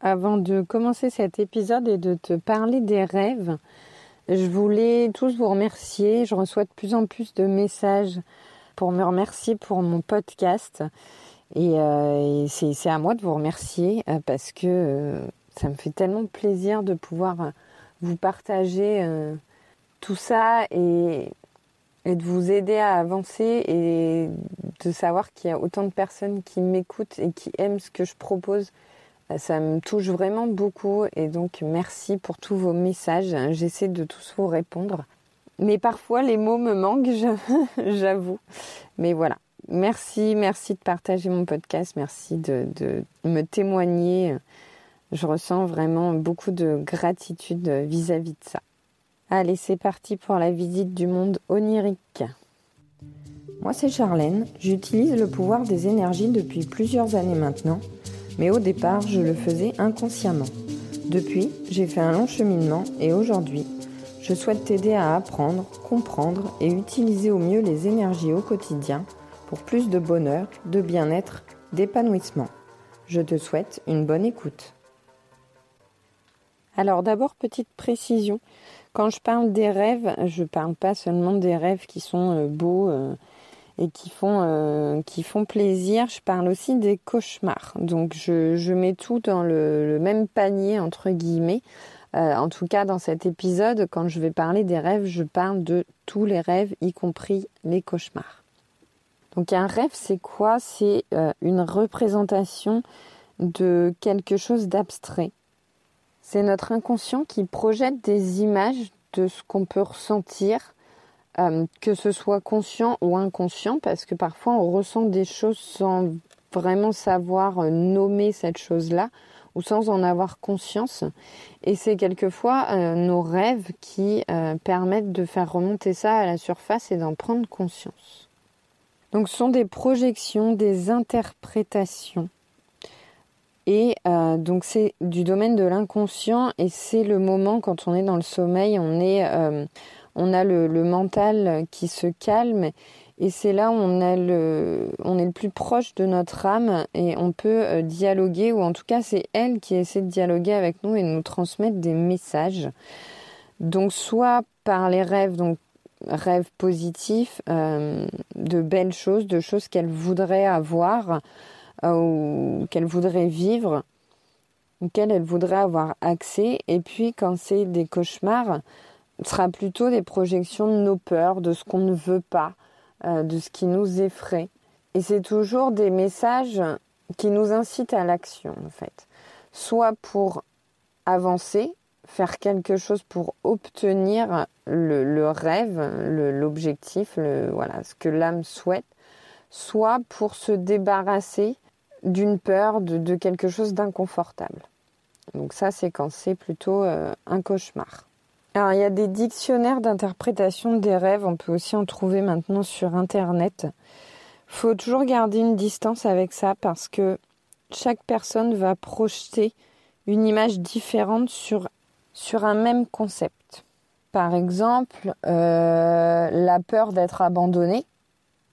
Avant de commencer cet épisode et de te parler des rêves, je voulais tous vous remercier. Je reçois de plus en plus de messages pour me remercier pour mon podcast. Et, euh, c'est à moi de vous remercier euh, parce que euh, ça me fait tellement plaisir de pouvoir vous partager tout ça et, et de vous aider à avancer et de savoir qu'il y a autant de personnes qui m'écoutent et qui aiment ce que je propose. Ça me touche vraiment beaucoup et donc merci pour tous vos messages. J'essaie de tous vous répondre. Mais parfois les mots me manquent, j'avoue. Mais voilà. Merci, merci de partager mon podcast. Merci de, me témoigner. Je ressens vraiment beaucoup de gratitude vis-à-vis de ça. Allez, c'est parti pour la visite du monde onirique. Moi, c'est Charlène. J'utilise le pouvoir des énergies depuis plusieurs années maintenant, mais au départ, je le faisais inconsciemment. Depuis, j'ai fait un long cheminement et aujourd'hui, je souhaite t'aider à apprendre, comprendre et utiliser au mieux les énergies au quotidien pour plus de bonheur, de bien-être, d'épanouissement. Je te souhaite une bonne écoute. Alors d'abord, petite précision, quand je parle des rêves, je ne parle pas seulement des rêves qui sont euh, beaux euh, et qui font, euh, qui font plaisir, je parle aussi des cauchemars. Donc je, mets tout dans le, même panier, entre guillemets. en tout cas, dans cet épisode, quand je vais parler des rêves, je parle de tous les rêves, y compris les cauchemars. Donc un rêve, c'est quoi? C'est une représentation de quelque chose d'abstrait c'est notre inconscient qui projette des images de ce qu'on peut ressentir, euh, que ce soit conscient ou inconscient, parce que parfois on ressent des choses sans vraiment savoir euh, nommer cette chose-là ou sans en avoir conscience. Et c'est quelquefois euh, nos rêves qui permettent de faire remonter ça à la surface et d'en prendre conscience. Donc ce sont des projections, des interprétations et donc c'est du domaine de l'inconscient et c'est le moment quand on est dans le sommeil, on est, on a le, mental qui se calme et c'est là où on, est le plus proche de notre âme et on peut euh, dialoguer ou en tout cas c'est elle qui essaie de dialoguer avec nous et de nous transmettre des messages. Donc soit par les rêves, donc rêves positifs, de belles choses, de choses qu'elle voudrait avoir euh, ou qu'elle voudrait vivre, auquel elle voudrait avoir accès. Et puis quand c'est des cauchemars, sera plutôt des projections de nos peurs, de ce qu'on ne veut pas, euh, de ce qui nous effraie. Et c'est toujours des messages qui nous incitent à l'action, en fait. Soit pour avancer, faire quelque chose pour obtenir le, rêve, l'objectif, voilà, ce que l'âme souhaite, soit pour se débarrasser d'une peur, de, quelque chose d'inconfortable. Donc ça, c'est quand c'est plutôt euh, un cauchemar. Alors, il y a des dictionnaires d'interprétation des rêves, on peut aussi en trouver maintenant sur Internet. faut toujours garder une distance avec ça parce que chaque personne va projeter une image différente sur, sur un même concept. Par exemple, euh, la peur d'être abandonné,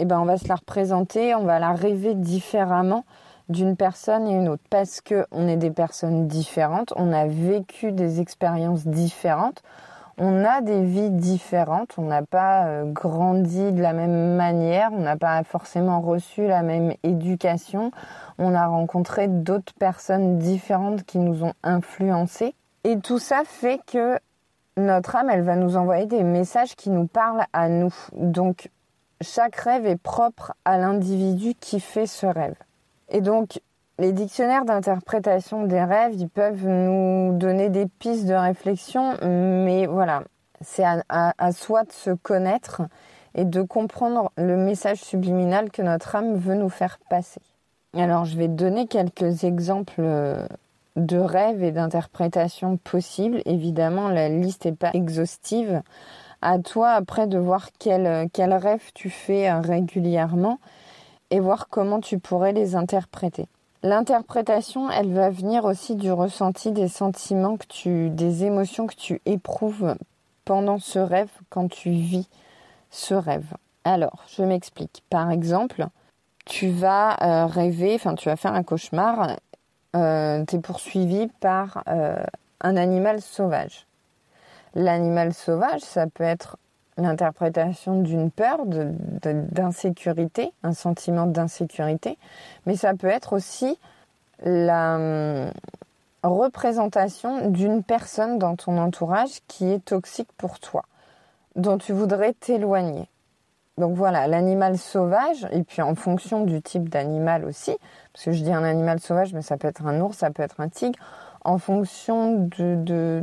eh ben, on va se la représenter, on va la rêver différemment d'une personne et une autre parce que on est des personnes différentes, on a vécu des expériences différentes, on a des vies différentes, on n'a pas euh, grandi de la même manière, on n'a pas forcément reçu la même éducation, on a rencontré d'autres personnes différentes qui nous ont influencés et tout ça fait que notre âme, elle va nous envoyer des messages qui nous parlent à nous. Donc chaque rêve est propre à l'individu qui fait ce rêve. Et donc, les dictionnaires d'interprétation des rêves, ils peuvent nous donner des pistes de réflexion, mais voilà, c'est à, soi de se connaître et de comprendre le message subliminal que notre âme veut nous faire passer. Alors, je vais donner quelques exemples euh, de rêves et d'interprétations possibles. Évidemment, la liste n'est pas exhaustive. À toi, après, de voir quel, quel rêve tu fais euh, régulièrement et voir comment tu pourrais les interpréter. L'interprétation, elle va venir aussi du ressenti des sentiments que tu, des émotions que tu éprouves pendant ce rêve quand tu vis ce rêve. Alors, je m'explique. Par exemple, tu vas euh, rêver, enfin tu vas faire un cauchemar euh, tu es poursuivi par euh, un animal sauvage. L'animal sauvage, ça peut être l'interprétation d'une peur, d'insécurité, un sentiment d'insécurité, mais ça peut être aussi la hum, représentation d'une personne dans ton entourage qui est toxique pour toi, dont tu voudrais t'éloigner. Donc voilà, l'animal sauvage, et puis en fonction du type d'animal aussi, parce que je dis un animal sauvage, mais ça peut être un ours, ça peut être un tigre, en fonction de,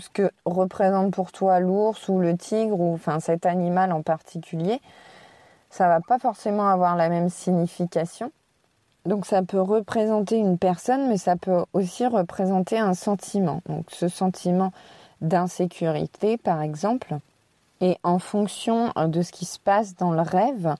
ce que représente pour toi l'ours ou le tigre, ou enfin cet animal en particulier, ça va pas forcément avoir la même signification. Donc ça peut représenter une personne, mais ça peut aussi représenter un sentiment. Donc ce sentiment d'insécurité, par exemple, et en fonction euh, de ce qui se passe dans le rêve,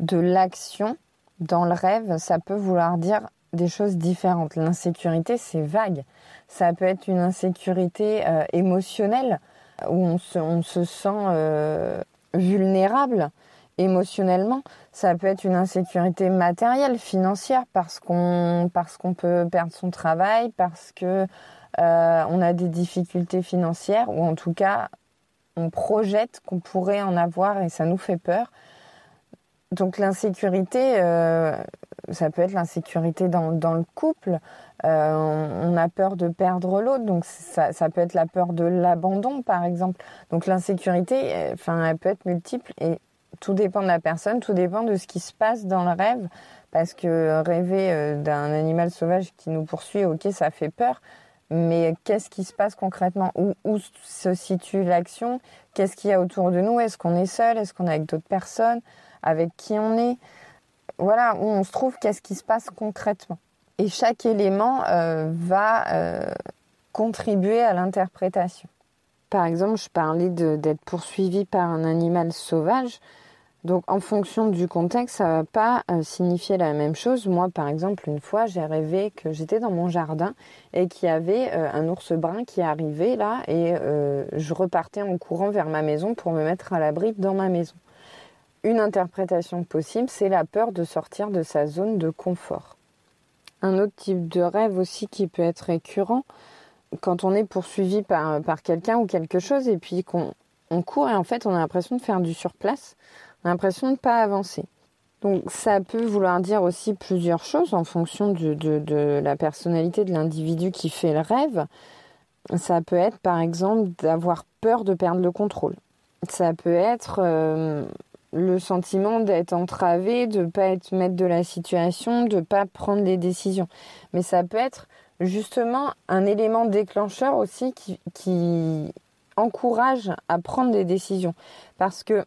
de l'action dans le rêve, ça peut vouloir dire des choses différentes. L'insécurité, c'est vague. Ça peut être une insécurité euh, émotionnelle où on se, sent euh, vulnérable émotionnellement. Ça peut être une insécurité matérielle, financière, parce qu'on parce peut perdre son travail, parce que on a des difficultés financières, ou en tout cas on projette qu'on pourrait en avoir et ça nous fait peur. Donc l'insécurité, euh, ça peut être l'insécurité dans, le couple. Euh, on a peur de perdre l'autre, donc ça, peut être la peur de l'abandon, par exemple. Donc l'insécurité, euh, enfin, elle peut être multiple et tout dépend de la personne, tout dépend de ce qui se passe dans le rêve. Parce que rêver d'un animal sauvage qui nous poursuit, ok, ça fait peur, mais qu'est-ce qui se passe concrètement? Où, se situe l'action? Qu'est-ce qu'il y a autour de nous? Est-ce qu'on est seul? Est-ce qu'on est avec d'autres personnes? Avec qui on est? Voilà, où on se trouve, qu'est-ce qui se passe concrètement Et chaque élément euh, va euh, contribuer à l'interprétation. Par exemple, je parlais d'être poursuivi par un animal sauvage. Donc en fonction du contexte, ça va pas euh, signifier la même chose. Moi, par exemple, une fois, j'ai rêvé que j'étais dans mon jardin et qu'il y avait un ours brun qui arrivait là et je repartais en courant vers ma maison pour me mettre à l'abri dans ma maison. Une interprétation possible, c'est la peur de sortir de sa zone de confort. Un autre type de rêve aussi qui peut être récurrent, quand on est poursuivi par, par quelqu'un ou quelque chose et puis qu'on court et en fait on a l'impression de faire du surplace l'impression de ne pas avancer. Donc ça peut vouloir dire aussi plusieurs choses en fonction de, la personnalité de l'individu qui fait le rêve. Ça peut être par exemple d'avoir peur de perdre le contrôle. Ça peut être euh, le sentiment d'être entravé, de ne pas être maître de la situation, de ne pas prendre les décisions. Mais ça peut être justement un élément déclencheur aussi qui, qui encourage à prendre des décisions. Parce que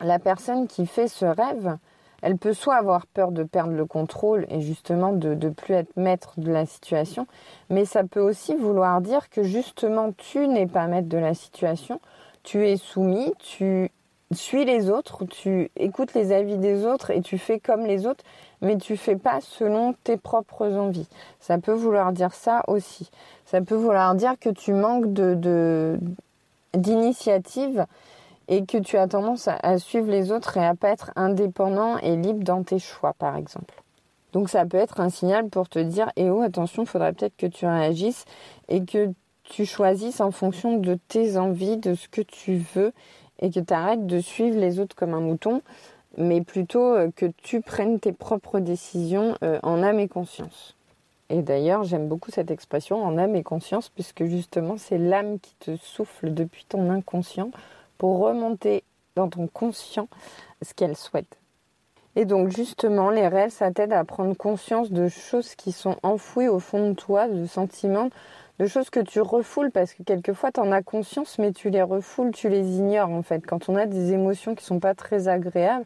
la personne qui fait ce rêve, elle peut soit avoir peur de perdre le contrôle et justement de ne plus être maître de la situation, mais ça peut aussi vouloir dire que justement tu n'es pas maître de la situation, tu es soumis, tu suis les autres, tu écoutes les avis des autres et tu fais comme les autres, mais tu fais pas selon tes propres envies. Ça peut vouloir dire ça aussi. Ça peut vouloir dire que tu manques de d'initiative et que tu as tendance à, suivre les autres et à pas être indépendant et libre dans tes choix, par exemple. Donc ça peut être un signal pour te dire eh oh attention, faudrait peut-être que tu réagisses et que tu choisisses en fonction de tes envies, de ce que tu veux et que tu arrêtes de suivre les autres comme un mouton, mais plutôt euh, que tu prennes tes propres décisions euh, en âme et conscience. Et d'ailleurs, j'aime beaucoup cette expression en âme et conscience puisque justement c'est l'âme qui te souffle depuis ton inconscient pour remonter dans ton conscient ce qu'elle souhaite. Et donc justement, les rêves, ça t'aide à prendre conscience de choses qui sont enfouies au fond de toi, de sentiments, de choses que tu refoules parce que quelquefois tu en as conscience mais tu les refoules, tu les ignores en fait. Quand on a des émotions qui sont pas très agréables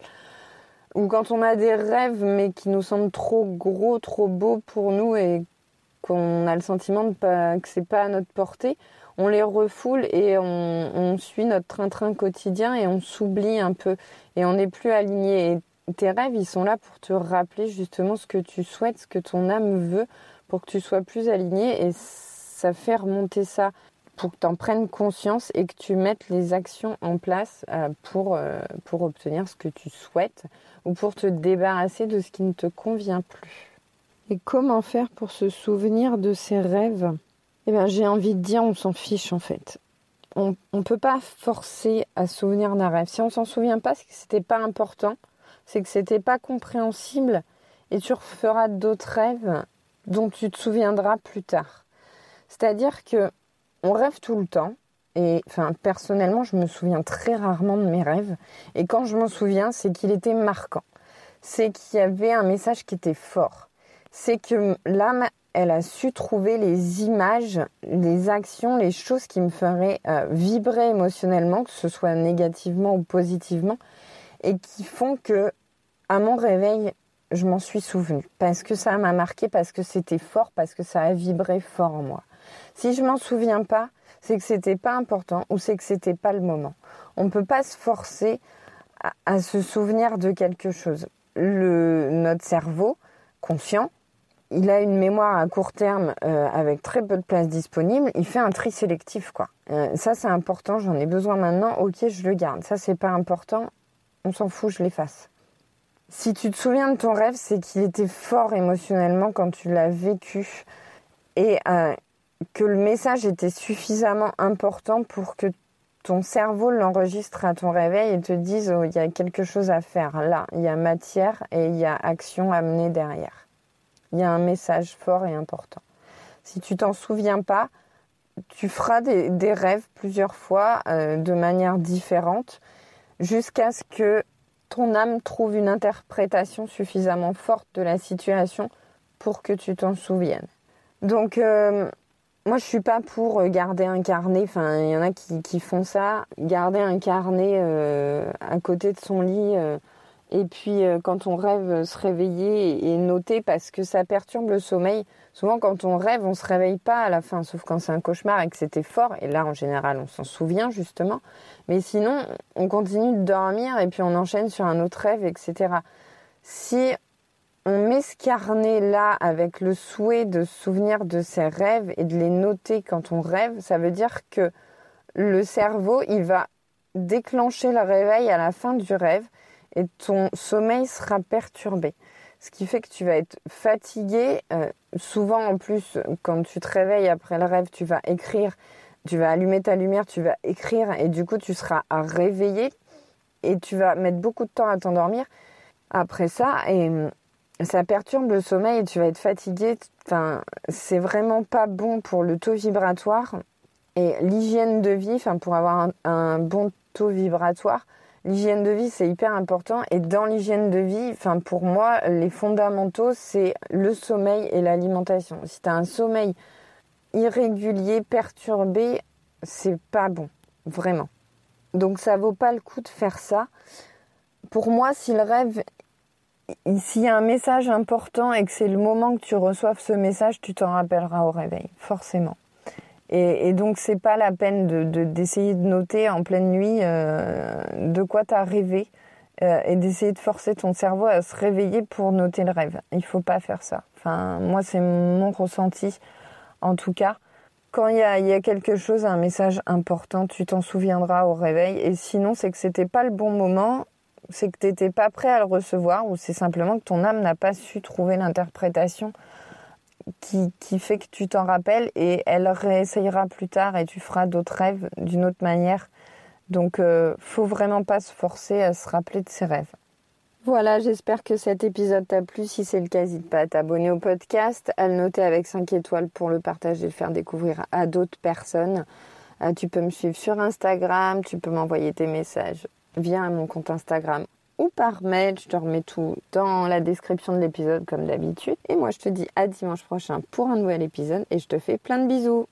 ou quand on a des rêves mais qui nous semblent trop gros, trop beaux pour nous et qu'on a le sentiment de pas, que c'est pas à notre portée, on les refoule et on, suit notre train-train quotidien et on s'oublie un peu et on n'est plus aligné. Et tes rêves, ils sont là pour te rappeler justement ce que tu souhaites, ce que ton âme veut, pour que tu sois plus aligné et ça fait remonter ça pour que tu en prennes conscience et que tu mettes les actions en place euh, pour, euh, pour obtenir ce que tu souhaites ou pour te débarrasser de ce qui ne te convient plus. Et comment faire pour se souvenir de ses rêves? Eh bien, j'ai envie de dire, on s'en fiche en fait. On ne peut pas forcer à souvenir d'un rêve. Si on s'en souvient pas, c'est que c'était pas important, c'est que c'était pas compréhensible, et tu referas d'autres rêves dont tu te souviendras plus tard. C'est-à-dire que on rêve tout le temps. Et enfin, personnellement, je me souviens très rarement de mes rêves. Et quand je m'en souviens, c'est qu'il était marquant. C'est qu'il y avait un message qui était fort c'est que l'âme, elle a su trouver les images, les actions, les choses qui me feraient euh, vibrer émotionnellement, que ce soit négativement ou positivement, et qui font que, à mon réveil, je m'en suis souvenu parce que ça m'a marqué, parce que c'était fort, parce que ça a vibré fort en moi. Si je m'en souviens pas, c'est que c'était pas important ou c'est que c'était pas le moment. On ne peut pas se forcer à, se souvenir de quelque chose. Le, notre cerveau conscient, il a une mémoire à court terme euh, avec très peu de place disponible, il fait un tri sélectif. Euh, ça c'est important, j'en ai besoin maintenant, ok je le garde. Ça c'est pas important, on s'en fout, je l'efface. Si tu te souviens de ton rêve, c'est qu'il était fort émotionnellement quand tu l'as vécu et euh, que le message était suffisamment important pour que ton cerveau l'enregistre à ton réveil et te dise oh, il y a quelque chose à faire là, il y a matière et il y a action à mener derrière il y a un message fort et important. Si tu t'en souviens pas, tu feras des, rêves plusieurs fois euh, de manière différente jusqu'à ce que ton âme trouve une interprétation suffisamment forte de la situation pour que tu t'en souviennes. Donc, euh, moi, je suis pas pour garder un carnet. Enfin, il y en a qui, font ça, garder un carnet euh, à côté de son lit et puis euh, quand on rêve, se réveiller et noter parce que ça perturbe le sommeil. Souvent quand on rêve, on se réveille pas à la fin, sauf quand c'est un cauchemar et que c'était fort. Et là, en général, on s'en souvient justement. Mais sinon, on continue de dormir et puis on enchaîne sur un autre rêve, etc. Si on met là avec le souhait de souvenir de ses rêves et de les noter quand on rêve, ça veut dire que le cerveau, il va déclencher le réveil à la fin du rêve et ton sommeil sera perturbé. Ce qui fait que tu vas être fatigué. Euh, souvent, en plus, quand tu te réveilles après le rêve, tu vas écrire, tu vas allumer ta lumière, tu vas écrire et du coup, tu seras à réveiller et tu vas mettre beaucoup de temps à t'endormir après ça. Ça perturbe le sommeil et tu vas être fatigué. Enfin, c'est vraiment pas bon pour le taux vibratoire et l'hygiène de vie. Enfin, pour avoir un bon taux vibratoire, L'hygiène de vie, c'est hyper important. Et dans l'hygiène de vie, enfin, pour moi, les fondamentaux, c'est le sommeil et l'alimentation. Si tu as un sommeil irrégulier, perturbé, c'est pas bon. Vraiment. Donc, ça vaut pas le coup de faire ça. Pour moi, si le rêve, s'il y a un message important et que c'est le moment que tu reçoives ce message, tu t'en rappelleras au réveil, forcément. Et, et donc, c'est pas la peine d'essayer de, noter en pleine nuit euh, de quoi tu as rêvé euh, et d'essayer de forcer ton cerveau à se réveiller pour noter le rêve. Il faut pas faire ça. Enfin, moi, c'est mon ressenti, en tout cas. Quand il y a, y a, quelque chose, un message important, tu t'en souviendras au réveil. Et sinon, c'est que c'était pas le bon moment, c'est que tu n'étais pas prêt à le recevoir, ou c'est simplement que ton âme n'a pas su trouver l'interprétation qui, fait que tu t'en rappelles et elle réessayera plus tard et tu feras d'autres rêves d'une autre manière. Donc, euh, faut vraiment pas se forcer à se rappeler de ses rêves. Voilà, j'espère que cet épisode t'a plu. Si c'est le cas, n'hésite pas à t'abonner au podcast, à le noter avec 5 étoiles pour le partager et le faire découvrir à d'autres personnes. Euh, tu peux me suivre sur Instagram, tu peux m'envoyer tes messages via mon compte Instagram ou par mail. Je te remets tout dans la description de l'épisode comme d'habitude. Et moi, je te dis à dimanche prochain pour un nouvel épisode et je te fais plein de bisous.